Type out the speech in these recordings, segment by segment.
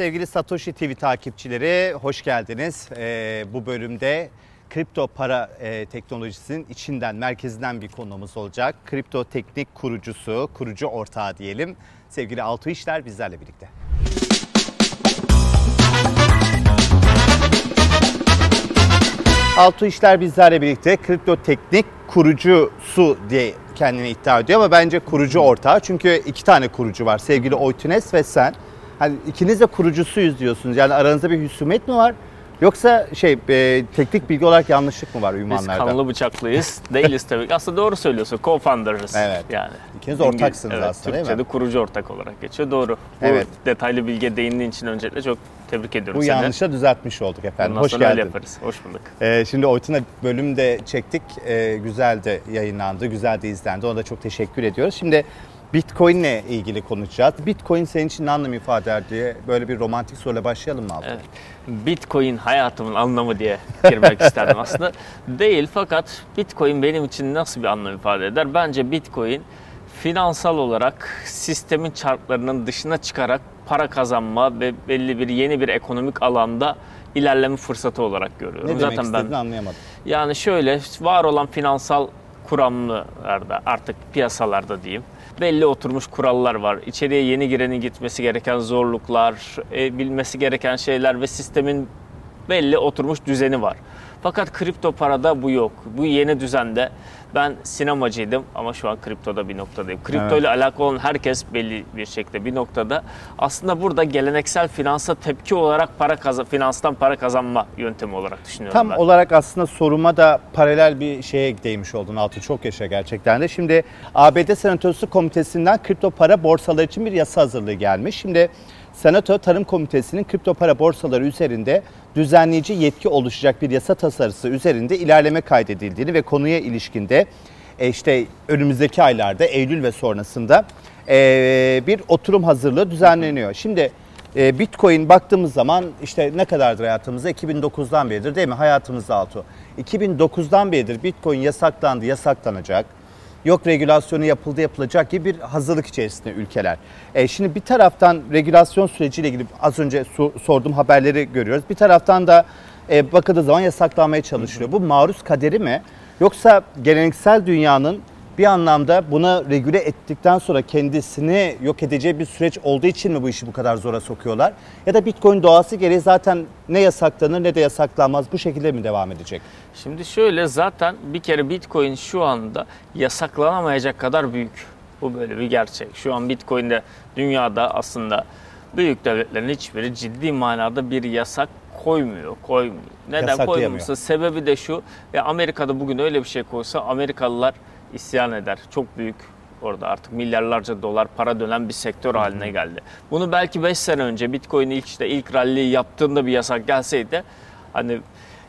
Sevgili Satoshi TV takipçileri hoş geldiniz. Ee, bu bölümde kripto para e, teknolojisinin içinden, merkezinden bir konuğumuz olacak. Kripto teknik kurucusu, kurucu ortağı diyelim. Sevgili Altu İşler bizlerle birlikte. Altu İşler bizlerle birlikte kripto teknik kurucusu diye kendini iddia ediyor ama bence kurucu ortağı. Çünkü iki tane kurucu var. Sevgili Oytunes ve sen. Hani ikiniz de kurucusuyuz diyorsunuz. Yani aranızda bir husumet mi var? Yoksa şey e, teknik bilgi olarak yanlışlık mı var Biz ünvanlarda? kanlı bıçaklıyız. Değiliz tabii ki. Aslında doğru söylüyorsun. Co-founder'ız. Evet. Yani. İkiniz ortaksınız evet, aslında değil mi? Türkçe'de kurucu ortak olarak geçiyor. Doğru. Bu Evet. detaylı bilgiye değindiğin için öncelikle çok tebrik ediyorum Bu seni. yanlışa düzeltmiş olduk efendim. Bundan Hoş öyle geldin. yaparız. Hoş bulduk. Ee, şimdi Oytun'a bölüm de çektik. Ee, güzel de yayınlandı, güzel de izlendi. Ona da çok teşekkür ediyoruz. Şimdi Bitcoin ile ilgili konuşacağız. Bitcoin senin için ne anlam ifade eder diye böyle bir romantik soruyla başlayalım mı abi? Evet. Bitcoin hayatımın anlamı diye girmek isterdim aslında. Değil fakat Bitcoin benim için nasıl bir anlam ifade eder? Bence Bitcoin finansal olarak sistemin çarklarının dışına çıkarak para kazanma ve belli bir yeni bir ekonomik alanda ilerleme fırsatı olarak görüyorum. Ne demek Zaten ben istediğini anlayamadım. Yani şöyle var olan finansal kuramlarda artık piyasalarda diyeyim belli oturmuş kurallar var. İçeriye yeni girenin gitmesi gereken zorluklar, e, bilmesi gereken şeyler ve sistemin belli oturmuş düzeni var. Fakat kripto parada bu yok. Bu yeni düzende ben sinemacıydım ama şu an kriptoda bir noktadayım. Kripto Evet. ile alakalı olan herkes belli bir şekilde bir noktada. Aslında burada geleneksel finansa tepki olarak para kaza, finanstan para kazanma yöntemi olarak düşünüyorum Tam ben. olarak aslında soruma da paralel bir şeye değmiş oldun Altı. Çok yaşa gerçekten de. Şimdi ABD Senatosu Komitesi'nden kripto para borsaları için bir yasa hazırlığı gelmiş. Şimdi Senato Tarım Komitesi'nin kripto para borsaları üzerinde düzenleyici yetki oluşacak bir yasa tasarısı üzerinde ilerleme kaydedildiğini ve konuya ilişkinde e, işte önümüzdeki aylarda Eylül ve sonrasında e, bir oturum hazırlığı düzenleniyor. Şimdi e, Bitcoin baktığımız zaman işte ne kadardır hayatımızda? 2009'dan beridir değil mi? Hayatımızda altı. 2009'dan beridir Bitcoin yasaklandı, yasaklanacak. Yok regülasyonu yapıldı, yapılacak gibi bir hazırlık içerisinde ülkeler. E, şimdi bir taraftan regülasyon süreciyle ilgili az önce so- sorduğum haberleri görüyoruz. Bir taraftan da e, bakıldığı zaman yasaklanmaya çalışılıyor. Bu maruz kaderi mi? Yoksa geleneksel dünyanın bir anlamda buna regüle ettikten sonra kendisini yok edeceği bir süreç olduğu için mi bu işi bu kadar zora sokuyorlar? Ya da Bitcoin doğası gereği zaten ne yasaklanır ne de yasaklanmaz bu şekilde mi devam edecek? Şimdi şöyle zaten bir kere Bitcoin şu anda yasaklanamayacak kadar büyük. Bu böyle bir gerçek. Şu an Bitcoin'de dünyada aslında büyük devletlerin hiçbiri ciddi manada bir yasak koymuyor, koymuyor. Neden koymuyorsa sebebi de şu. Ya Amerika'da bugün öyle bir şey koysa Amerikalılar isyan eder. Çok büyük orada artık milyarlarca dolar para dönen bir sektör haline geldi. Bunu belki 5 sene önce Bitcoin ilk işte ilk rally'yi yaptığında bir yasak gelseydi hani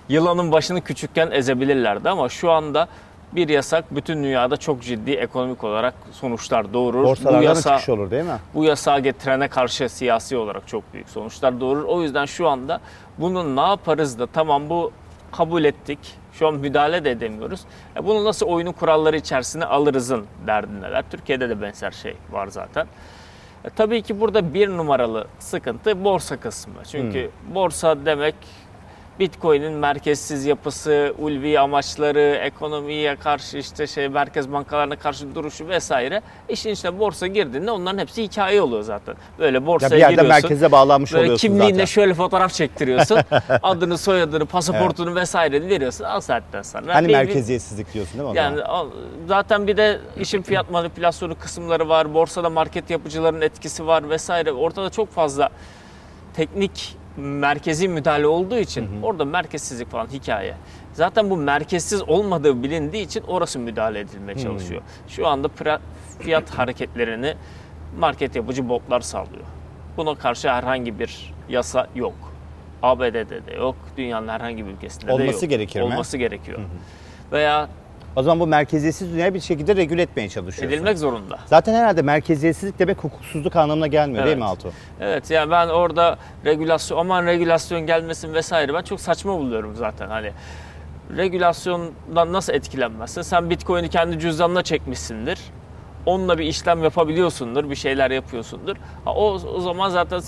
yılanın başını küçükken ezebilirlerdi ama şu anda bir yasak bütün dünyada çok ciddi ekonomik olarak sonuçlar doğurur. Borsalardan bu yasa, çıkış olur değil mi? bu yasağı getirene karşı siyasi olarak çok büyük sonuçlar doğurur. O yüzden şu anda bunu ne yaparız da tamam bu kabul ettik. Şu an müdahale de edemiyoruz. E bunu nasıl oyunun kuralları içerisine alırızın derdindeler. Türkiye'de de benzer şey var zaten. E, tabii ki burada bir numaralı sıkıntı borsa kısmı. Çünkü borsa demek Bitcoin'in merkezsiz yapısı, ulvi amaçları, ekonomiye karşı işte şey merkez bankalarına karşı duruşu vesaire. İşin içine borsa girdiğinde onların hepsi hikaye oluyor zaten. Böyle Ya borsaya bir yerde giriyorsun. merkeze bağlanmış Böyle oluyorsun kimliğinle zaten. şöyle fotoğraf çektiriyorsun. adını, soyadını, pasaportunu vesaireni veriyorsun. Al saatten sonra. Hani Bir- merkeziyetsizlik diyorsun değil mi o yani al- zaten bir de işin fiyat manipülasyonu kısımları var. Borsada market yapıcıların etkisi var vesaire. Ortada çok fazla teknik merkezi müdahale olduğu için orada merkezsizlik falan hikaye. Zaten bu merkezsiz olmadığı bilindiği için orası müdahale edilmeye çalışıyor. Şu anda fiyat hareketlerini market yapıcı botlar sağlıyor. Buna karşı herhangi bir yasa yok. ABD'de de yok, dünyanın herhangi bir ülkesinde de yok. Olması gerekir mi? Olması gerekiyor. Veya O zaman bu merkeziyetsiz dünyayı bir şekilde regüle etmeye çalışıyorsun. edilmek zorunda. Zaten herhalde merkeziyetsizlik demek hukuksuzluk anlamına gelmiyor değil mi Evet. Altu? Evet yani ben orada regülasyon aman regülasyon gelmesin vesaire ben çok saçma buluyorum zaten hani regülasyondan nasıl etkilenmezsin? Sen Bitcoin'i kendi cüzdanına çekmişsindir. Onunla bir işlem yapabiliyorsundur, bir şeyler yapıyorsundur. Ha, o, o zaman zaten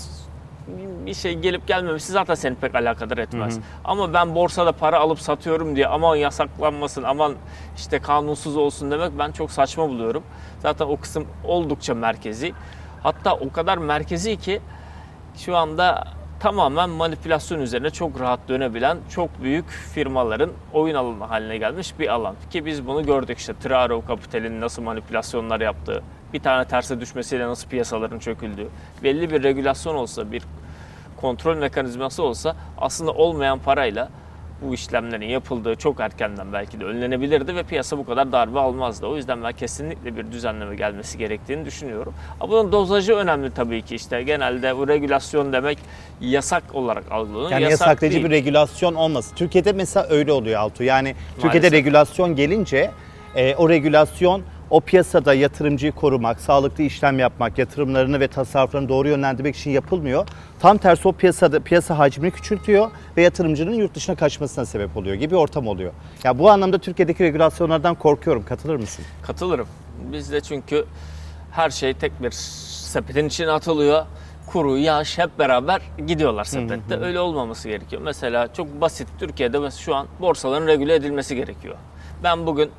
bir şey gelip gelmemesi zaten seni pek alakadar etmez. Ama ben borsada para alıp satıyorum diye aman yasaklanmasın, aman işte kanunsuz olsun demek ben çok saçma buluyorum. Zaten o kısım oldukça merkezi. Hatta o kadar merkezi ki şu anda tamamen manipülasyon üzerine çok rahat dönebilen çok büyük firmaların oyun alanı haline gelmiş bir alan. Ki biz bunu gördük işte Traro Capital'in nasıl manipülasyonlar yaptığı, bir tane terse düşmesiyle nasıl piyasaların çöküldüğü, belli bir regülasyon olsa, bir kontrol mekanizması olsa aslında olmayan parayla bu işlemlerin yapıldığı çok erkenden belki de önlenebilirdi ve piyasa bu kadar darbe almazdı. O yüzden ben kesinlikle bir düzenleme gelmesi gerektiğini düşünüyorum. Ama bunun dozajı önemli tabii ki işte genelde bu regülasyon demek yasak olarak algılanıyor. Yani yasak yasaklayıcı değil. bir regülasyon olması. Türkiye'de mesela öyle oluyor Altu. Yani Türkiye'de Maalesef. regülasyon gelince e, o regülasyon o piyasada yatırımcıyı korumak, sağlıklı işlem yapmak, yatırımlarını ve tasarruflarını doğru yönlendirmek için yapılmıyor. Tam tersi o piyasada piyasa hacmini küçültüyor ve yatırımcının yurt dışına kaçmasına sebep oluyor gibi ortam oluyor. Ya bu anlamda Türkiye'deki regülasyonlardan korkuyorum. Katılır mısın? Katılırım. Bizde çünkü her şey tek bir sepetin içine atılıyor. Kuru, yağış hep beraber gidiyorlar sepette. Öyle olmaması gerekiyor. Mesela çok basit Türkiye'de mesela şu an borsaların regüle edilmesi gerekiyor. Ben bugün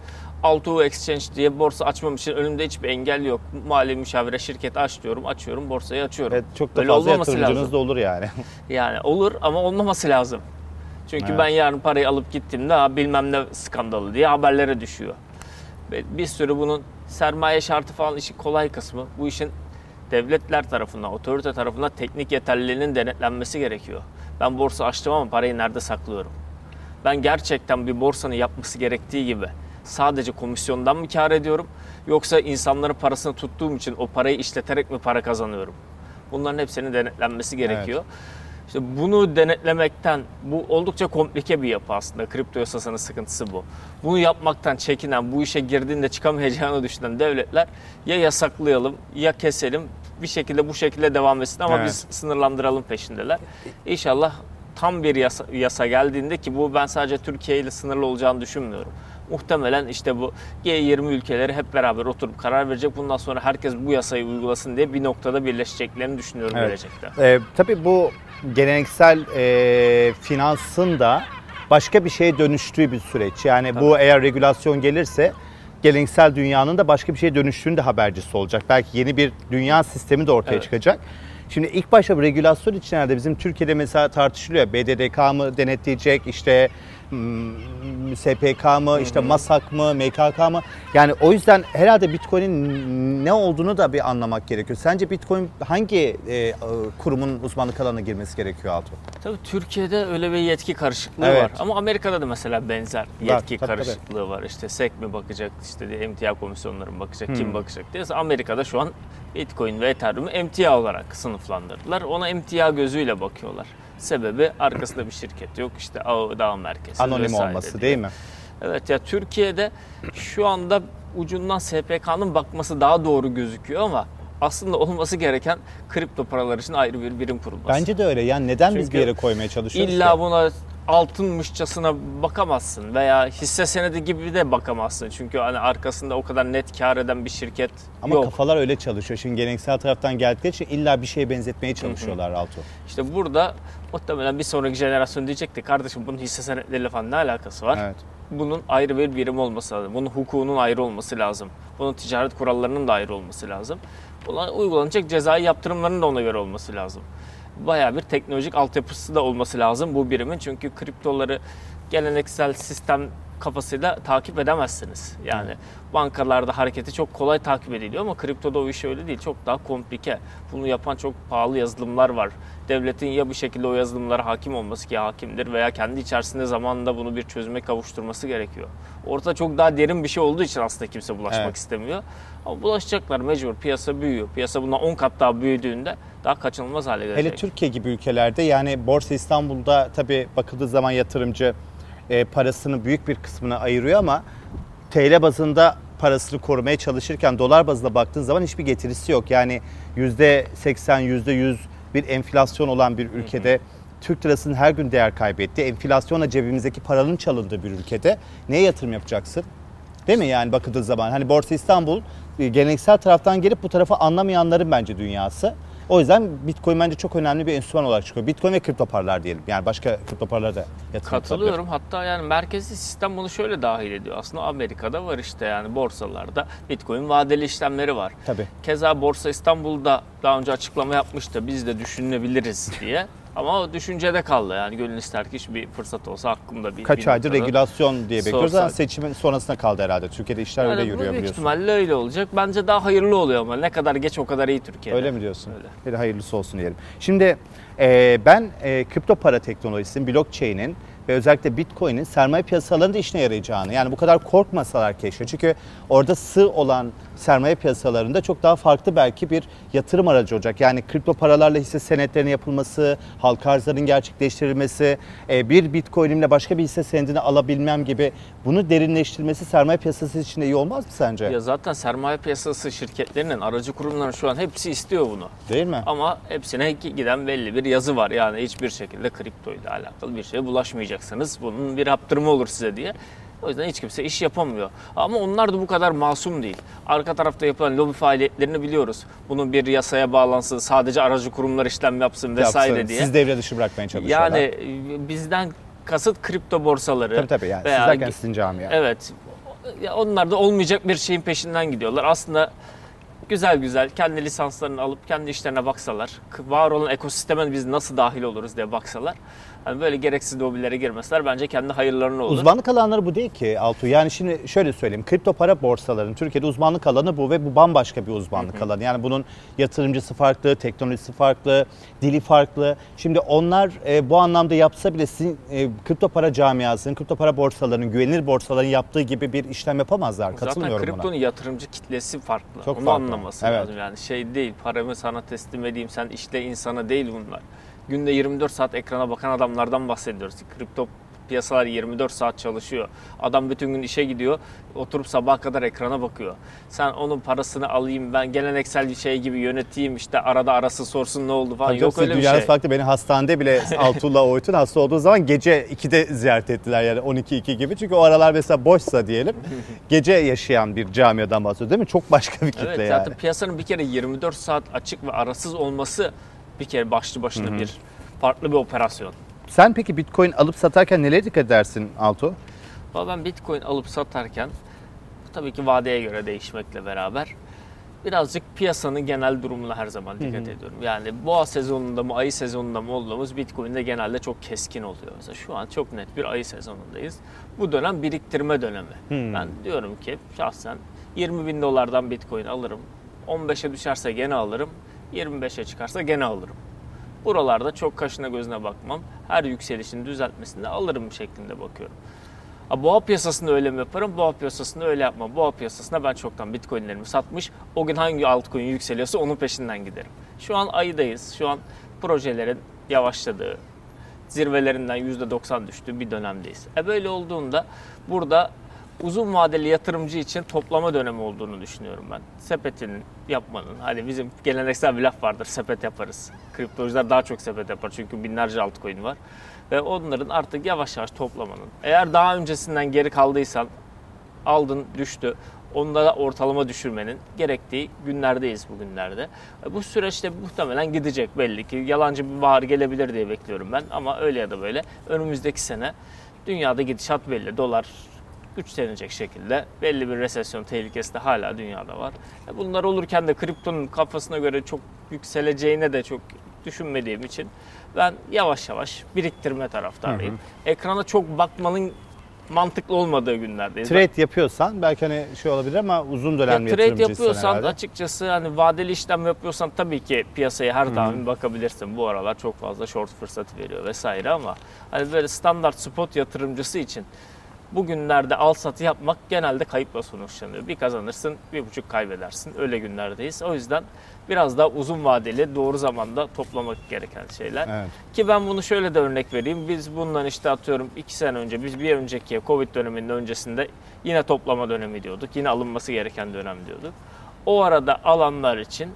Altuğ Exchange diye borsa açmam için önümde hiçbir engel yok. Mali müşavire şirketi aç diyorum, açıyorum, borsayı açıyorum. Evet, çok da Öyle fazla yatırımcınız lazım. da olur yani. Yani olur ama olmaması lazım. Çünkü Evet. ben yarın parayı alıp gittiğimde ha, bilmem ne skandalı diye haberlere düşüyor. Bir sürü bunun sermaye şartı falan işi kolay kısmı. Bu işin devletler tarafından, otorite tarafından teknik yeterliliğinin denetlenmesi gerekiyor. Ben borsa açtım ama parayı nerede saklıyorum? Ben gerçekten bir borsanın yapması gerektiği gibi sadece komisyondan mı kar ediyorum? Yoksa insanların parasını tuttuğum için o parayı işleterek mi para kazanıyorum? Bunların hepsinin denetlenmesi gerekiyor. İşte bunu denetlemekten, bu oldukça komplike bir yapı aslında. Kripto yasasının sıkıntısı bu. Bunu yapmaktan çekinen, bu işe girdiğinde çıkamayacağını düşünen devletler ya yasaklayalım ya keselim. Bir şekilde bu şekilde devam etsin ama Evet. biz sınırlandıralım peşindeler. İnşallah tam bir yasa, yasa geldiğinde ki bu ben sadece Türkiye ile sınırlı olacağını düşünmüyorum. Muhtemelen işte bu G20 ülkeleri hep beraber oturup karar verecek. Bundan sonra herkes bu yasayı uygulasın diye bir noktada birleşeceklerini düşünüyorum Evet. gelecekte. Ee, tabii bu geleneksel e, finansın da başka bir şeye dönüştüğü bir süreç. Yani bu eğer regülasyon gelirse geleneksel dünyanın da başka bir şeye dönüştüğünün de habercisi olacak. Belki yeni bir dünya sistemi de ortaya Evet. çıkacak. Şimdi ilk başta bu regülasyon için herhalde bizim Türkiye'de mesela tartışılıyor. BDDK mı denetleyecek, işte SPK mı, işte MASAK mı, MKK mı? Yani o yüzden herhalde Bitcoin'in ne olduğunu da bir anlamak gerekiyor. Sence Bitcoin hangi e, kurumun uzmanlık alanına girmesi gerekiyor Altuğ? Tabii Türkiye'de öyle bir yetki karışıklığı Evet. var. Ama Amerika'da da mesela benzer yetki tabii, tabii. karışıklığı var. İşte SEC mi bakacak, işte emtia komisyonları mı bakacak, Hmm. kim bakacak diye. Amerika'da şu an Bitcoin ve Ethereum'u emtia olarak sınıflandırdılar. Ona emtia gözüyle bakıyorlar. Sebebi arkasında bir şirket yok. İşte dağ merkezi Anonim olması diye. değil mi? Evet ya Türkiye'de şu anda ucundan SPK'nın bakması daha doğru gözüküyor ama aslında olması gereken kripto paralar için ayrı bir birim kurulması. Bence de öyle. Yani neden biz Çünkü bir yere koymaya çalışıyoruz İlla ki? buna altınmışçasına bakamazsın veya hisse senedi gibi de bakamazsın. Çünkü hani arkasında o kadar net kar eden bir şirket Ama yok. kafalar öyle çalışıyor. Şimdi geleneksel taraftan geldikleri için illa bir şeye benzetmeye çalışıyorlar Altuğ. İşte burada muhtemelen bir sonraki jenerasyon diyecek ki kardeşim bunun hisse senetleriyle falan ne alakası var? Evet. Bunun ayrı bir birim olması lazım. Bunun hukukunun ayrı olması lazım. Bunun ticaret kurallarının da ayrı olması lazım. Buna uygulanacak cezai yaptırımların da ona göre olması lazım. Bayağı bir teknolojik altyapısı da olması lazım bu birimin. Çünkü kriptoları geleneksel sistem kafasıyla takip edemezsiniz. Yani bankalarda hareketi çok kolay takip ediliyor ama kriptoda o iş öyle değil. Çok daha komplike. Bunu yapan çok pahalı yazılımlar var. Devletin ya bir şekilde o yazılımlara hakim olması ki hakimdir veya kendi içerisinde zamanında bunu bir çözüme kavuşturması gerekiyor. Ortada çok daha derin bir şey olduğu için aslında kimse bulaşmak Evet. istemiyor. Ama bulaşacaklar mecbur. Piyasa büyüyor. Piyasa bundan 10 kat daha büyüdüğünde daha kaçınılmaz hale gelecek. Hele Türkiye gibi ülkelerde yani Borsa İstanbul'da tabii bakıldığı zaman yatırımcı e, parasının büyük bir kısmını ayırıyor ama TL bazında parasını korumaya çalışırken dolar bazında baktığın zaman hiçbir getirisi yok. Yani %80, %100 bir enflasyon olan bir ülkede Türk lirasının her gün değer kaybettiği, enflasyonla cebimizdeki paranın çalındığı bir ülkede neye yatırım yapacaksın? Değil mi yani bakıldığı zaman? Hani Borsa İstanbul e, geleneksel taraftan gelip bu tarafa anlamayanların bence dünyası. O yüzden Bitcoin bence çok önemli bir enstrüman olarak çıkıyor. Bitcoin ve kripto paralar diyelim. Yani başka kripto paralara da yatırım. Katılıyorum. Hatta yani merkezi sistem bunu şöyle dahil ediyor. Aslında Amerika'da var işte yani borsalarda Bitcoin vadeli işlemleri var. Tabii. Keza Borsa İstanbul'da daha önce açıklama yapmıştı. Biz de düşünebiliriz diye. Ama o düşüncede kaldı yani gönül ister ki bir fırsat olsa hakkımda bir Kaç bir aydır noktada regülasyon diye bekliyoruz ama seçimin sonrasında kaldı herhalde. Türkiye'de işler Yani öyle yürüyor büyük biliyorsun. ihtimalle öyle olacak. Bence daha hayırlı oluyor ama ne kadar geç o kadar iyi Türkiye'de. Öyle mi diyorsun? Öyle. De hayırlısı olsun diyelim. Şimdi e, ben e, kripto para teknolojisinin, blockchain'in ve özellikle Bitcoin'in sermaye piyasalarında işine yarayacağını yani bu kadar korkmasalar keşke. Çünkü orada sığ olan sermaye piyasalarında çok daha farklı belki bir yatırım aracı olacak. Yani kripto paralarla hisse senetlerinin yapılması, halka arzların gerçekleştirilmesi, e, bir Bitcoin'imle başka bir hisse senedini alabilmem gibi bunu derinleştirmesi sermaye piyasası için de iyi olmaz mı sence? Ya zaten sermaye piyasası şirketlerinin, aracı kurumların şu an hepsi istiyor bunu. Değil mi? Ama hepsine giden belli bir yazı var. Yani hiçbir şekilde kripto ile alakalı bir şeye bulaşmayacaksınız. Bunun bir yaptırımı olur size diye. O yüzden hiç kimse iş yapamıyor. Ama onlar da bu kadar masum değil. Arka tarafta yapılan lobi faaliyetlerini biliyoruz. Bunun bir yasaya bağlansın, sadece aracı kurumlar işlem yapsın vesaire Yapsın. diye. Siz devre dışı bırakmaya çalışıyorlar. yani e, bizden kasıt kripto borsaları. Tabii tabii yani veya- siz derken sizin camia. Evet. Onlar da olmayacak bir şeyin peşinden gidiyorlar. Aslında güzel güzel kendi lisanslarını alıp kendi işlerine baksalar, var olan ekosisteme biz nasıl dahil oluruz diye baksalar. Hani böyle gereksiz lobilere girmeseler bence kendi hayırlarına olur. Uzmanlık alanları bu değil ki Altu. Yani şimdi şöyle söyleyeyim. Kripto para borsalarının Türkiye'de uzmanlık alanı bu ve bu bambaşka bir uzmanlık alanı. Yani bunun yatırımcısı farklı, teknolojisi farklı, dili farklı. Şimdi onlar e, bu anlamda yapsa bile sizin e, kripto para camiasının, kripto para borsalarının, güvenilir borsaların yaptığı gibi bir işlem yapamazlar. Zaten Katılmıyorum kriptonun buna. yatırımcı kitlesi farklı. Çok Onu farklı. anlaması Evet. lazım. Yani şey değil, paramı sana teslim edeyim, sen işle insana değil bunlar. Günde 24 saat ekrana bakan adamlardan bahsediyoruz. Kripto piyasalar 24 saat çalışıyor. Adam bütün gün işe gidiyor, oturup sabaha kadar ekrana bakıyor. Sen onun parasını alayım, ben geleneksel bir şey gibi yöneteyim, işte arada arası sorsun ne oldu falan. Tabii Yok öyle bir şey. farklı. Beni hastanede bile Altuğ'la Oytun hasta olduğu zaman gece 2'de ziyaret ettiler yani 12-2 gibi. Çünkü o aralar mesela boşsa diyelim gece yaşayan bir camiadan bahsediyor değil mi? Çok başka bir kitle Evet yani. zaten piyasanın bir kere 24 saat açık ve arasız olması bir kere başlı başına bir farklı bir operasyon. Sen peki Bitcoin alıp satarken nelere dikkat edersin? Valla ben Bitcoin alıp satarken tabii ki vadeye göre değişmekle beraber birazcık piyasanın genel durumuna her zaman dikkat ediyorum. Yani boğa sezonunda mı ayı sezonunda mı olduğumuz Bitcoin'de genelde çok keskin oluyor. Mesela şu an çok net bir ayı sezonundayız. Bu dönem biriktirme dönemi. Ben diyorum ki şahsen 20 bin dolardan Bitcoin alırım. 15'e düşerse gene alırım. 25'e çıkarsa gene alırım. Buralarda çok kaşına gözüne bakmam. Her yükselişin düzeltmesinde alırım şeklinde bakıyorum. Ha, boğa piyasasında öyle mi yaparım? Boğa piyasasında öyle yapmam. Boğa piyasasında ben çoktan bitcoinlerimi satmış. O gün hangi altcoin yükseliyorsa onun peşinden giderim. Şu an ayıdayız. Şu an projelerin yavaşladığı, zirvelerinden %90 düştüğü bir dönemdeyiz. E böyle olduğunda burada uzun vadeli yatırımcı için toplama dönemi olduğunu düşünüyorum ben. Sepetinin yapmanın, hani bizim geleneksel bir laf vardır, sepet yaparız. Kriptocular daha çok sepet yapar çünkü binlerce altcoin var. Ve onların artık yavaş yavaş toplamanın. Eğer daha öncesinden geri kaldıysan, aldın düştü, onda da ortalama düşürmenin gerektiği günlerdeyiz bugünlerde. E, Bu süreçte muhtemelen gidecek belli ki. Yalancı bir bahar gelebilir diye bekliyorum ben ama öyle ya da böyle önümüzdeki sene dünyada gidişat belli. Dolar güçlenecek şekilde belli bir resesyon tehlikesi de hala dünyada var. E, Bunlar olurken de kriptonun kafasına göre çok yükseleceğine de çok düşünmediğim için ben yavaş yavaş biriktirme taraftarıyım. Ekrana çok bakmanın mantıklı olmadığı günlerdeyiz. Trade yapıyorsan belki hani şey olabilir ama uzun Ya dönemli trade yatırımcıysan yapıyorsan açıkçası hani vadeli işlem yapıyorsan tabii ki piyasaya her daim bakabilirsin. Bu aralar çok fazla short fırsatı veriyor vesaire ama hani böyle standart spot yatırımcısı için bugünlerde al satı yapmak genelde kayıpla sonuçlanıyor. Bir kazanırsın, bir buçuk kaybedersin. Öyle günlerdeyiz. O yüzden biraz daha uzun vadeli, doğru zamanda toplamak gereken şeyler. Evet. Ki ben bunu şöyle de örnek vereyim. Biz bundan işte atıyorum 2 sene önce, biz bir önceki Covid döneminin öncesinde yine toplama dönemi diyorduk. Yine alınması gereken dönem diyorduk. O arada alanlar için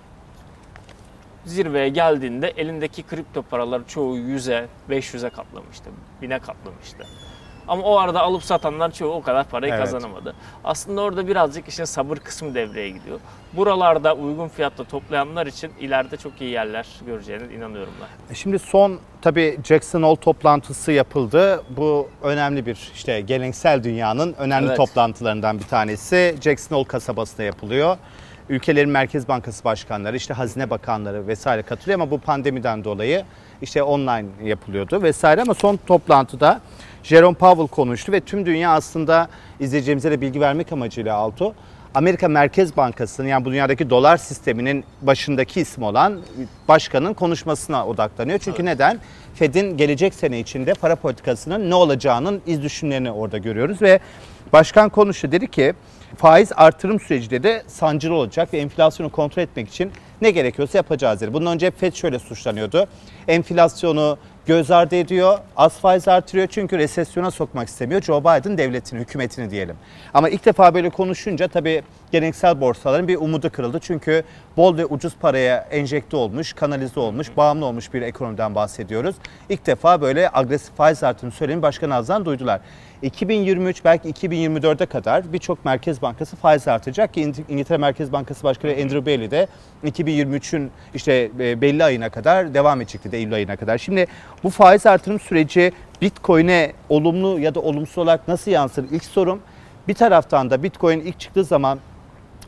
zirveye geldiğinde elindeki kripto paralar çoğu 100'e, 500'e katlamıştı. 1000'e katlamıştı. Ama o arada alıp satanlar çoğu o kadar parayı Evet. kazanamadı. Aslında orada birazcık işte sabır kısmı devreye gidiyor. Buralarda uygun fiyatla toplayanlar için ileride çok iyi yerler göreceğine inanıyorum ben. E Şimdi son tabii Jackson Hole toplantısı yapıldı. Bu önemli bir işte geleneksel dünyanın önemli Evet. toplantılarından bir tanesi. Jackson Hole kasabasında yapılıyor. Ülkelerin Merkez Bankası başkanları, işte hazine bakanları vesaire katılıyor ama bu pandemiden dolayı işte online yapılıyordu vesaire ama son toplantıda Jerome Powell konuştu ve tüm dünya aslında izleyicilerimize de bilgi vermek amacıyla Alto Amerika Merkez Bankası'nın yani bu dünyadaki dolar sisteminin başındaki ismi olan başkanın konuşmasına odaklanıyor. Çünkü neden? Fed'in gelecek sene içinde para politikasının ne olacağının iz düşümlerini orada görüyoruz ve başkan konuştu dedi ki faiz artırım süreci de sancılı olacak ve enflasyonu kontrol etmek için ne gerekiyorsa yapacağız dedi. Bundan önce Fed şöyle suçlanıyordu. Enflasyonu göz ardı ediyor, az faiz artırıyor çünkü resesyona sokmak istemiyor Joe Biden devletini, hükümetini diyelim. Ama ilk defa böyle konuşunca tabii geleneksel borsaların bir umudu kırıldı. Çünkü bol ve ucuz paraya enjekte olmuş, kanalize olmuş, bağımlı olmuş bir ekonomiden bahsediyoruz. İlk defa böyle agresif faiz artırım söylemi başkan ağzından duydular. 2023 belki 2024'e kadar birçok merkez bankası faiz artıracak ki İng- İngiltere Merkez Bankası Başkanı Andrew Bailey de 2023'ün işte e, belli ayına kadar devam edecek dedi Eylül ayına kadar. Şimdi bu faiz artırım süreci Bitcoin'e olumlu ya da olumsuz olarak nasıl yansır? İlk sorum. Bir taraftan da Bitcoin ilk çıktığı zaman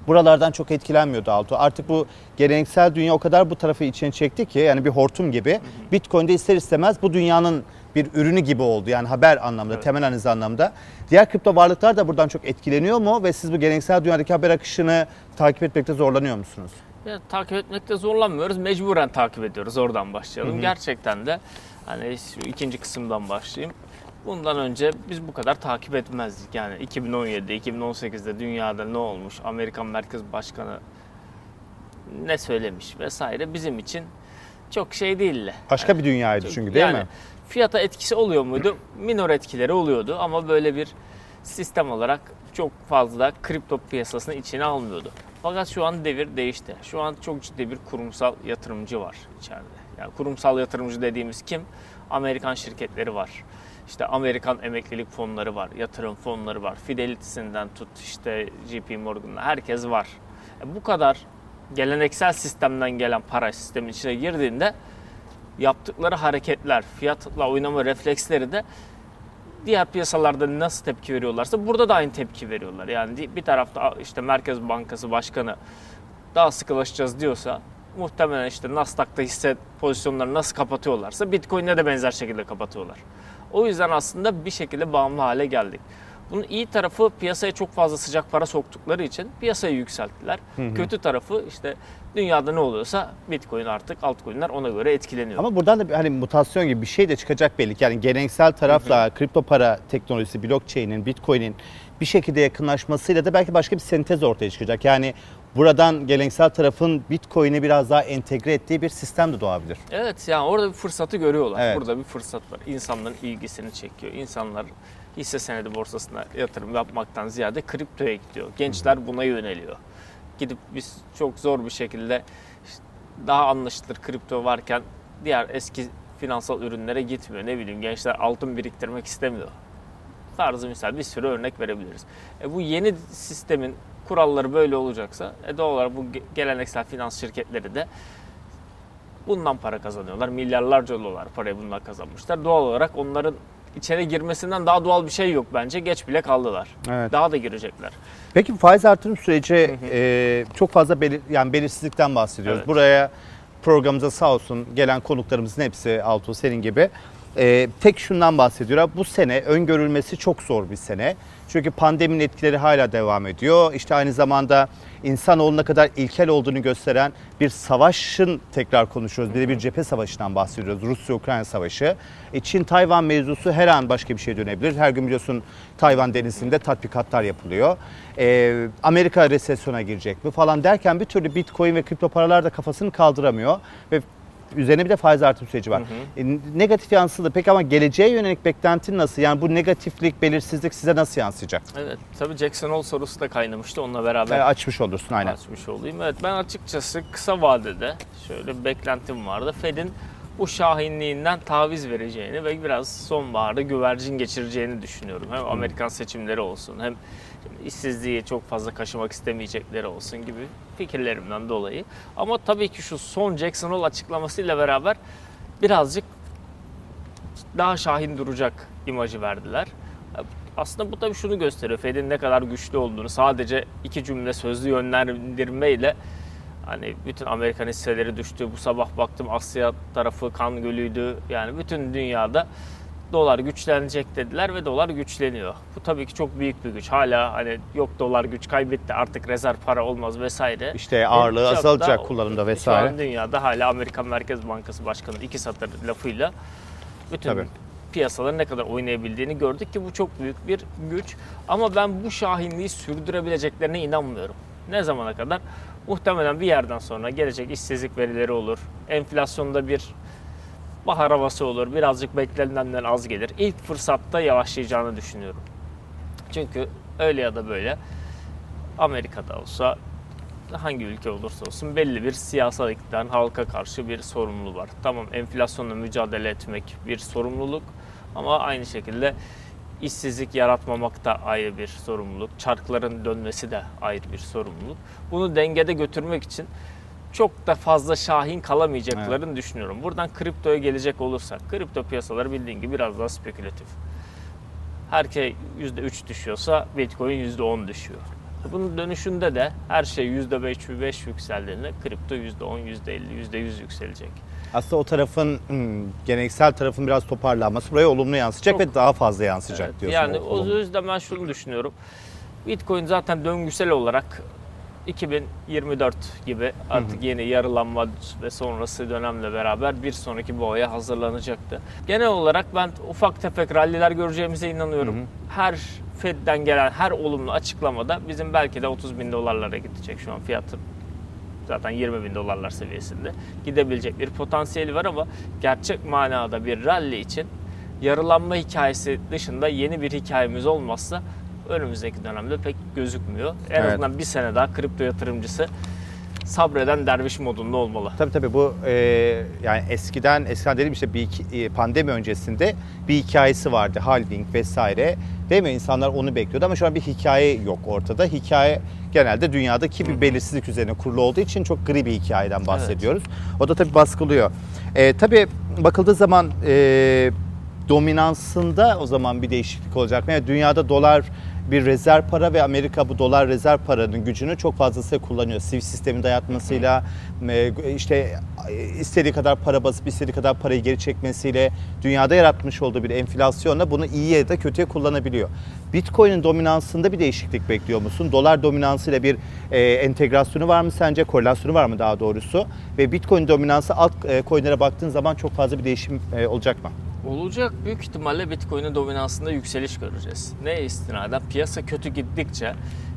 buralardan çok etkilenmiyordu Alto. Artık bu geleneksel dünya o kadar bu tarafı içine çekti ki yani bir hortum gibi. Bitcoin'de ister istemez bu dünyanın bir ürünü gibi oldu. Yani haber anlamda, temel analiz anlamda. Diğer kripto varlıklar da buradan çok etkileniyor mu ve siz bu geleneksel dünyadaki haber akışını takip etmekte zorlanıyor musunuz? Ya, takip etmekte zorlanmıyoruz. Mecburen takip ediyoruz. Oradan başlayalım. Gerçekten de hani ikinci kısımdan başlayayım. Bundan önce biz bu kadar takip etmezdik. Yani 2017'de, 2018'de dünyada ne olmuş, Amerikan Merkez Başkanı ne söylemiş vesaire bizim için çok şey değildi. Başka bir dünyaydı çünkü değil yani mi? fiyata etkisi oluyor muydu? Minor etkileri oluyordu ama böyle bir sistem olarak çok fazla kripto piyasasını içine almıyordu. Fakat şu an devir değişti. Şu an çok ciddi bir kurumsal yatırımcı var içeride. Yani kurumsal yatırımcı dediğimiz kim? Amerikan şirketleri var. İşte Amerikan emeklilik fonları var, yatırım fonları var. Fidelity'sinden tut işte JP Morgan'da herkes var. E bu kadar geleneksel sistemden gelen para sistemin içine girdiğinde yaptıkları hareketler, fiyatla oynama refleksleri de diğer piyasalarda nasıl tepki veriyorlarsa burada da aynı tepki veriyorlar. Yani bir tarafta işte Merkez Bankası Başkanı daha sıkılaşacağız diyorsa muhtemelen işte Nasdaq'ta hisse pozisyonlarını nasıl kapatıyorlarsa Bitcoin'de de benzer şekilde kapatıyorlar. O yüzden aslında bir şekilde bağımlı hale geldik. Bunun iyi tarafı piyasaya çok fazla sıcak para soktukları için piyasayı yükselttiler. Kötü tarafı işte dünyada ne oluyorsa Bitcoin artık altcoin'ler ona göre etkileniyor. Ama buradan da bir hani mutasyon gibi bir şey de çıkacak belli ki. Yani geleneksel tarafla kripto para teknolojisi, blockchain'in, bitcoin'in bir şekilde yakınlaşmasıyla da belki başka bir sentez ortaya çıkacak. Yani buradan geleneksel tarafın bitcoin'i biraz daha entegre ettiği bir sistem de doğabilir. Evet yani orada bir fırsatı görüyorlar. Evet. Burada bir fırsat var. İnsanların ilgisini çekiyor. İnsanlar hisse senedi borsasına yatırım yapmaktan ziyade kriptoya gidiyor. Gençler buna yöneliyor. Gidip biz çok zor bir şekilde işte daha anlaşılır kripto varken diğer eski finansal ürünlere gitmiyor. Ne bileyim gençler altın biriktirmek istemiyor. Tarzı misal bir sürü örnek verebiliriz. E bu yeni sistemin kuralları böyle olacaksa e doğal olarak bu ge- geleneksel finans şirketleri de bundan para kazanıyorlar. Milyarlarca dolar parayı bundan kazanmışlar. Doğal olarak onların içeri girmesinden daha doğal bir şey yok bence. Geç bile kaldılar. Evet. Daha da girecekler. Peki faiz artırım süreci e, çok fazla belir, yani belirsizlikten bahsediyoruz. Evet. Buraya programımıza sağ olsun gelen konuklarımızın hepsi Altuğ senin gibi. E, tek şundan bahsediyorlar. Bu sene öngörülmesi çok zor bir sene. Çünkü pandeminin etkileri hala devam ediyor. İşte aynı zamanda insanoğlu ne kadar ilkel olduğunu gösteren bir savaşın tekrar konuşuyoruz. Bir de bir cephe savaşından bahsediyoruz. Rusya-Ukrayna savaşı. E, Çin-Tayvan mevzusu her an başka bir şeye dönebilir. Her gün biliyorsun Tayvan denizinde tatbikatlar yapılıyor. E, Amerika resesyona girecek mi falan derken bir türlü Bitcoin ve kripto paralar da kafasını kaldıramıyor. Ve üzerine bir de faiz artım süreci var. E, negatif yansıdı. Peki ama geleceğe yönelik beklentin nasıl? Yani bu negatiflik, belirsizlik size nasıl yansıyacak? Evet. Tabii Jackson Hole sorusu da kaynamıştı. Onunla beraber E, açmış olursun aynen. açmış olayım. Evet ben açıkçası kısa vadede şöyle bir beklentim vardı. Fed'in bu şahinliğinden taviz vereceğini ve biraz sonbaharda güvercin geçireceğini düşünüyorum. Hem Amerikan seçimleri olsun hem işsizliği çok fazla kaşımak istemeyecekleri olsun gibi fikirlerimden dolayı. Ama tabii ki şu son Jackson Hole açıklamasıyla beraber birazcık daha şahin duracak imajı verdiler. Aslında bu tabii şunu gösteriyor. Fed'in ne kadar güçlü olduğunu sadece iki cümle sözlü yönlendirmeyle hani bütün Amerikan hisseleri düştü. Bu sabah baktım Asya tarafı kan gölüydü. Yani bütün dünyada dolar güçlenecek dediler ve dolar güçleniyor. Bu tabii ki çok büyük bir güç. Hala hani yok dolar güç kaybetti artık rezerv para olmaz vesaire. İşte ağırlığı da- azalacak kullanımda Şu vesaire. an dünyada hala Amerikan Merkez Bankası Başkanı iki satır lafıyla bütün Tabii. piyasaların ne kadar oynayabildiğini gördük ki bu çok büyük bir güç. Ama ben bu şahinliği sürdürebileceklerine inanmıyorum. Ne zamana kadar? Muhtemelen bir yerden sonra gelecek işsizlik verileri olur. Enflasyonda bir bahar havası olur. Birazcık beklenenden az gelir. İlk fırsatta yavaşlayacağını düşünüyorum. Çünkü öyle ya da böyle Amerika'da olsa hangi ülke olursa olsun belli bir siyasal iktidarın halka karşı bir sorumluluğu var. Tamam enflasyonla mücadele etmek bir sorumluluk ama aynı şekilde işsizlik yaratmamak da ayrı bir sorumluluk. Çarkların dönmesi de ayrı bir sorumluluk. Bunu dengede götürmek için çok da fazla şahin kalamayacaklarını düşünüyorum. Buradan kriptoya gelecek olursak, kripto piyasaları bildiğin gibi biraz daha spekülatif. Herkes %3 düşüyorsa Bitcoin %10 düşüyor. Bunun dönüşünde de her şey %5 5 yükseldiğinde kripto %10, %50, %100 yükselecek. Aslında o tarafın hmm, geleneksel tarafın biraz toparlanması buraya olumlu yansıyacak Çok- ve daha fazla yansıyacak Evet, diyorsun. Yani o- o yüzden ben şunu düşünüyorum. Bitcoin zaten döngüsel olarak 2024 gibi artık yeni yarılanma ve sonrası dönemle beraber bir sonraki boğaya hazırlanacaktı. Genel olarak ben ufak tefek ralliler göreceğimize inanıyorum. Her Fed'den gelen her olumlu açıklamada bizim belki de 30 bin dolarlara gidecek şu an fiyatı zaten 20 bin dolarlar seviyesinde gidebilecek bir potansiyeli var ama gerçek manada bir rally için yarılanma hikayesi dışında yeni bir hikayemiz olmazsa önümüzdeki dönemde pek gözükmüyor. En Evet. azından bir sene daha kripto yatırımcısı sabreden derviş modunda olmalı. Tabii tabii bu e, yani eskiden eskiden dedim işte bir iki- e, pandemi öncesinde bir hikayesi vardı. Halving vesaire. Değil mi? İnsanlar onu bekliyordu ama şu an bir hikaye yok ortada. Hikaye genelde dünyadaki bir belirsizlik üzerine kurulu olduğu için çok gri bir hikayeden bahsediyoruz. O da tabii baskılıyor. E, tabii bakıldığı zaman e, dominansında o zaman bir değişiklik olacak mı? Yani dünyada dolar bir rezerv para ve Amerika bu dolar rezerv paranın gücünü çok fazlasıyla kullanıyor. Swift sistemin dayatmasıyla işte istediği kadar para basıp istediği kadar parayı geri çekmesiyle dünyada yaratmış olduğu bir enflasyonla bunu iyiye ya da kötüye kullanabiliyor. Bitcoin'in dominansında bir değişiklik bekliyor musun? Dolar dominansıyla bir e, entegrasyonu var mı sence? Korelasyonu var mı daha doğrusu? Ve Bitcoin dominansı alt e, coin'lere baktığın zaman çok fazla bir değişim e, olacak mı? Olacak büyük ihtimalle Bitcoin'in dominansında yükseliş göreceğiz. Ne istinaden piyasa kötü gittikçe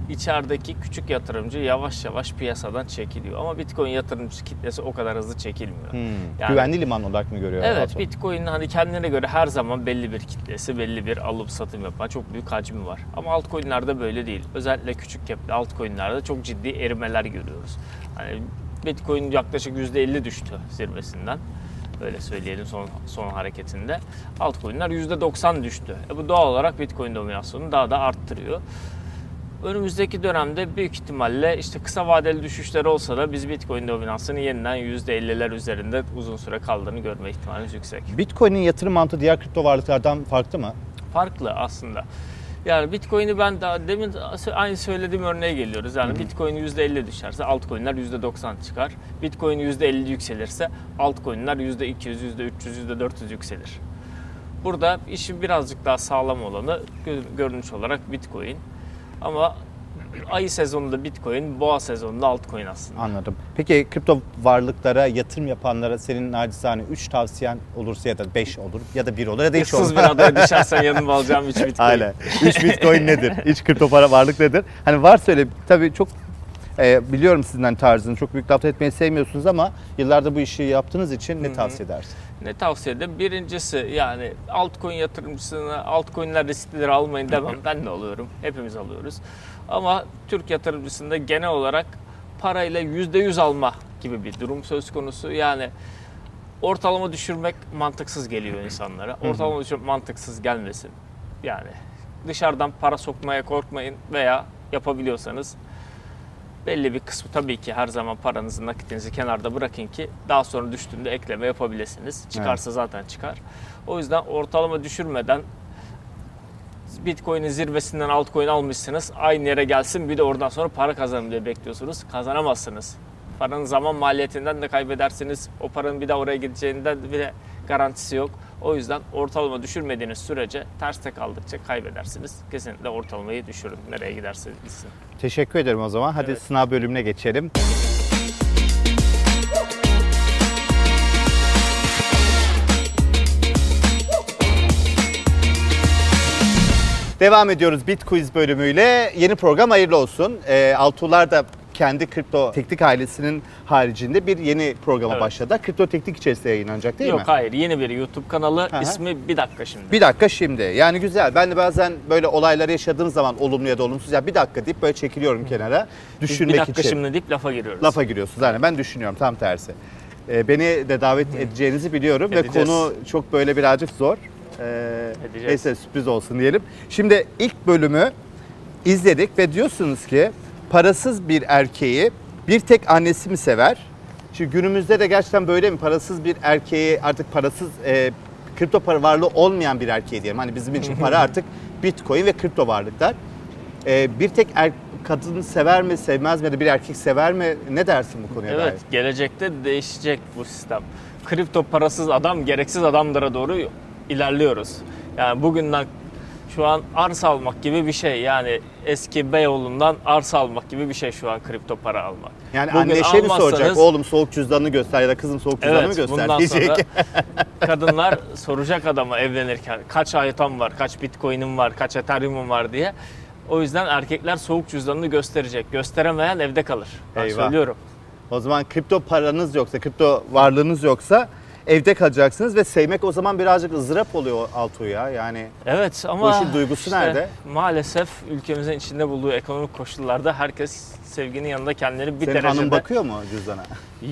içerideki küçük yatırımcı yavaş yavaş piyasadan çekiliyor. Ama Bitcoin yatırımcı kitlesi o kadar hızlı çekilmiyor. Hmm. Yani- Güvenli liman olarak mı görüyor? Evet? Bitcoin'in hani kendine göre her zaman belli bir kitlesi, belli bir alıp satım yapan çok büyük hacmi var. Ama altcoin'lerde böyle değil. Özellikle küçük cap'li altcoin'lerde çok ciddi erimeler görüyoruz. Hani Bitcoin yaklaşık %50 düştü zirvesinden. Öyle söyleyelim son son hareketinde. Altcoin'ler %90 düştü. E bu doğal olarak Bitcoin dominasyonunu daha da arttırıyor. Önümüzdeki dönemde büyük ihtimalle işte kısa vadeli düşüşler olsa da biz Bitcoin dominansını yeniden %50'ler üzerinde uzun süre kaldığını görme ihtimalimiz yüksek. Bitcoin'in yatırım mantığı diğer kripto varlıklardan farklı mı? Farklı aslında. Yani Bitcoin'i ben daha demin aynı söylediğim örneğe geliyoruz. Yani Bitcoin %50 düşerse altcoin'ler %90 çıkar. Bitcoin %50 yükselirse altcoin'ler %200, %300, %400 yükselir. Burada işin birazcık daha sağlam olanı gö- görünüş olarak Bitcoin. Ama ayı sezonunda Bitcoin, boğa sezonunda altcoin aslında. Anladım. Peki kripto varlıklara yatırım yapanlara senin nacizane 3 tavsiyen olursa ya da 5 olur ya da 1 olur ya da hiç olmaz. bir adaya düşersen yanıma alacağım 3 Bitcoin. Aynen. 3 bitcoin nedir? 3 kripto para varlık nedir? Hani varsa öyle tabii çok e, biliyorum sizden tarzını çok büyük laf etmeyi sevmiyorsunuz ama yıllarda bu işi yaptığınız için ne tavsiye edersin? Ne tavsiye ederim? Birincisi yani altcoin yatırımcısına altcoin'ler risklileri almayın demem. Ben de alıyorum. Hepimiz alıyoruz. Ama Türk yatırımcısında genel olarak parayla %100 alma gibi bir durum söz konusu. Yani ortalama düşürmek mantıksız geliyor insanlara. Ortalama düşürmek mantıksız gelmesin. Yani dışarıdan para sokmaya korkmayın veya yapabiliyorsanız belli bir kısmı tabii ki her zaman paranızı nakitinizi kenarda bırakın ki daha sonra düştüğünde ekleme yapabilirsiniz. Çıkarsa zaten çıkar. O yüzden ortalama düşürmeden Bitcoin'in zirvesinden altcoin almışsınız. Aynı yere gelsin bir de oradan sonra para kazanın diye bekliyorsunuz. Kazanamazsınız. Paranın zaman maliyetinden de kaybedersiniz. O paranın bir daha oraya gideceğinden bir de garantisi yok. O yüzden ortalama düşürmediğiniz sürece terste kaldıkça kaybedersiniz. Kesinlikle ortalamayı düşürün. Nereye giderse gitsin. Teşekkür ederim o zaman. Hadi Evet. sınav bölümüne geçelim. Devam ediyoruz Bit Quiz bölümüyle. Yeni program hayırlı olsun. Ee, Altuğlar da kendi kripto teknik ailesinin haricinde bir yeni programa Evet. başladı. Kripto teknik içerisinde yayınlanacak değil Yok mi? hayır yeni bir YouTube kanalı. hı. ismi bir dakika şimdi. Bir dakika şimdi. Yani güzel. Ben de bazen böyle olayları yaşadığım zaman olumlu ya da olumsuz ya bir dakika deyip böyle çekiliyorum kenara. Düşünmek bir dakika için. şimdi deyip lafa giriyoruz. Lafa giriyorsunuz. Yani ben düşünüyorum tam tersi. Ee, beni de davet edeceğinizi biliyorum ve Edeceğiz. konu çok böyle birazcık zor. Ee, Edeceğiz. neyse sürpriz olsun diyelim. Şimdi ilk bölümü izledik ve diyorsunuz ki parasız bir erkeği bir tek annesi mi sever? Şimdi günümüzde de gerçekten böyle mi? Parasız bir erkeği artık parasız e, kripto para varlığı olmayan bir erkeği diyelim. Hani bizim için para artık bitcoin ve kripto varlıklar. Ee, bir tek er, kadın sever mi sevmez mi ya da bir erkek sever mi? Ne dersin bu konuya Evet, gelecekte değişecek bu sistem. Kripto parasız adam, gereksiz adamlara doğru ilerliyoruz. Yani bugünden şu an arsa almak gibi bir şey. Yani eski Beyoğlu'ndan arsa almak gibi bir şey şu an kripto para almak. Yani Bugün anne şey mi soracak? Oğlum soğuk cüzdanını göster ya da kızım soğuk cüzdanını Evet, göster bundan diyecek. sonra kadınlar soracak adama evlenirken kaç ayıtam var, kaç bitcoin'im var, kaç ethereum'um var diye. O yüzden erkekler soğuk cüzdanını gösterecek. Gösteremeyen evde kalır. Ben Eyvah. söylüyorum. O zaman kripto paranız yoksa, kripto varlığınız yoksa evde kalacaksınız ve sevmek o zaman birazcık ızdırap oluyor Altuğ ya. Yani Evet ama işin duygusu nerede? Maalesef ülkemizin içinde bulduğu ekonomik koşullarda herkes sevginin yanında kendini bir senin derecede... hanım bakıyor mu cüzdana?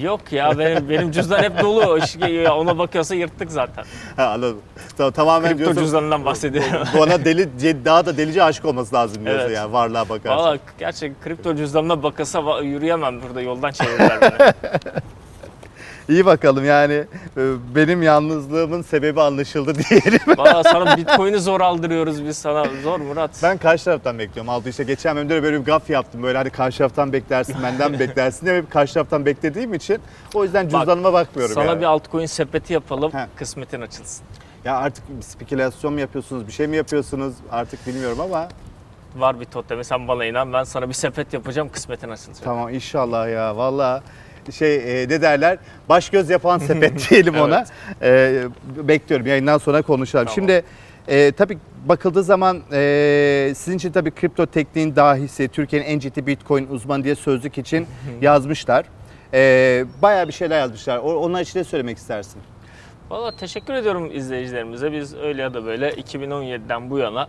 Yok ya benim benim cüzdan hep dolu. İş- ya Ona bakıyorsa yırttık zaten. ha, anladım. Tamam, tamamen Kripto diyorsun, cüzdanından bahsediyorum. Bana deli, daha da delice aşık olması lazım diyorsun Evet. yani varlığa bakarsan. Valla gerçek kripto cüzdanına bakılsa va- yürüyemem burada yoldan çevirirler beni. İyi bakalım yani e, benim yalnızlığımın sebebi anlaşıldı diyelim. Valla sana bitcoin'i zor aldırıyoruz biz sana. Zor Murat. Ben karşı taraftan bekliyorum. Aldı işte geçen bölümde de böyle bir gaf yaptım. Böyle hani karşı taraftan beklersin, benden beklersin diye karşı taraftan beklediğim için o yüzden cüzdanıma bakmıyorum Sana yani. bir altcoin sepeti yapalım. Heh. Kısmetin açılsın. Ya artık spekülasyon mu yapıyorsunuz, bir şey mi yapıyorsunuz artık bilmiyorum ama Var bir totemi sen bana inan. Ben sana bir sepet yapacağım kısmetin açılacak. tamam inşallah ya valla şey e, ne derler baş göz yapan sepet diyelim ona. E, bekliyorum yayından sonra konuşalım. Tamam. Şimdi e, tabii bakıldığı zaman e, sizin için tabii kripto tekniğin dahisi Türkiye'nin en ciddi bitcoin uzmanı diye sözlük için yazmışlar. E, bayağı bir şeyler yazmışlar. Onlar için ne söylemek istersin? Valla teşekkür ediyorum izleyicilerimize. Biz öyle ya da böyle 2017'den bu yana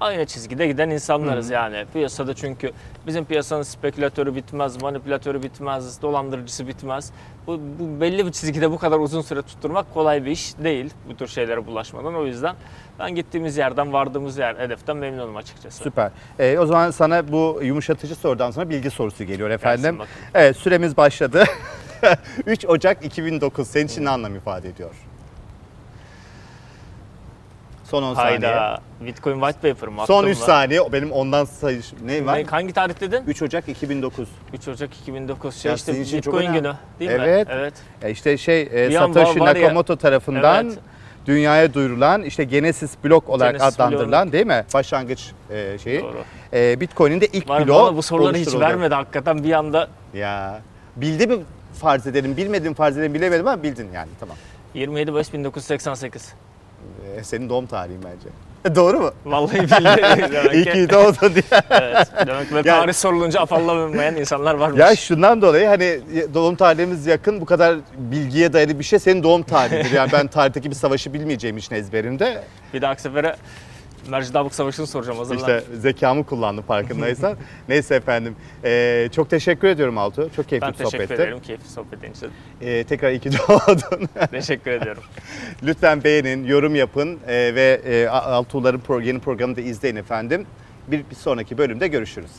aynı çizgide giden insanlarız yani. Piyasada çünkü bizim piyasanın spekülatörü bitmez, manipülatörü bitmez, dolandırıcısı bitmez. Bu, bu belli bir çizgide bu kadar uzun süre tutturmak kolay bir iş değil bu tür şeylere bulaşmadan. O yüzden ben gittiğimiz yerden, vardığımız yer, hedeften memnunum açıkçası. Süper. E, o zaman sana bu yumuşatıcı sorudan sonra bilgi sorusu geliyor efendim. Evet süremiz başladı. 3 Ocak 2009 senin için ne anlam ifade ediyor? Son 10 saniye. Hayda. Bitcoin white paper mı? Son Attım 3 mı? saniye. Benim ondan sayış ne var? Ne, hangi tarih dedin? 3 Ocak 2009. 3 Ocak 2009. Şey Ya işte sizin için çok Bitcoin önemli. günü değil Evet. mi? Evet. E işte şey e, Bir an Satoshi var- var ya- Nakamoto tarafından Evet. dünyaya duyurulan işte Genesis blok olarak Genesis adlandırılan değil mi? Başlangıç e, şeyi. Doğru. E, Bitcoin'in de ilk Var bloğu bana bu soruları hiç oluşturuldu. vermedi hakikaten bir anda Ya bildi mi farz edelim, bilmedim farz edelim bilemedim ama bildin yani tamam. 27 Mayıs 1988. E, senin doğum tarihin bence. Doğru mu? Vallahi bildi. demek İyi ki. doğdun diye. evet. Demek ki tarih sorulunca afallamayan insanlar varmış. Ya şundan dolayı hani doğum tarihimiz yakın bu kadar bilgiye dayalı bir şey senin doğum tarihidir. Yani ben tarihteki bir savaşı bilmeyeceğim için ezberimde. Bir dahaki sefere Mercidabık Savaşı'nı soracağım hazırlan. İşte zekamı kullandım farkındaysan. Neyse efendim. Ee, çok teşekkür ediyorum Altuğ. Çok keyifli ben bir teşekkür sohbetti. ederim keyifli sohbetin için. Ee, tekrar iyi ki doğdun. teşekkür ediyorum. Lütfen beğenin, yorum yapın ee, ve e, Altuğ'ların pro- yeni programını da izleyin efendim. Bir, bir sonraki bölümde görüşürüz.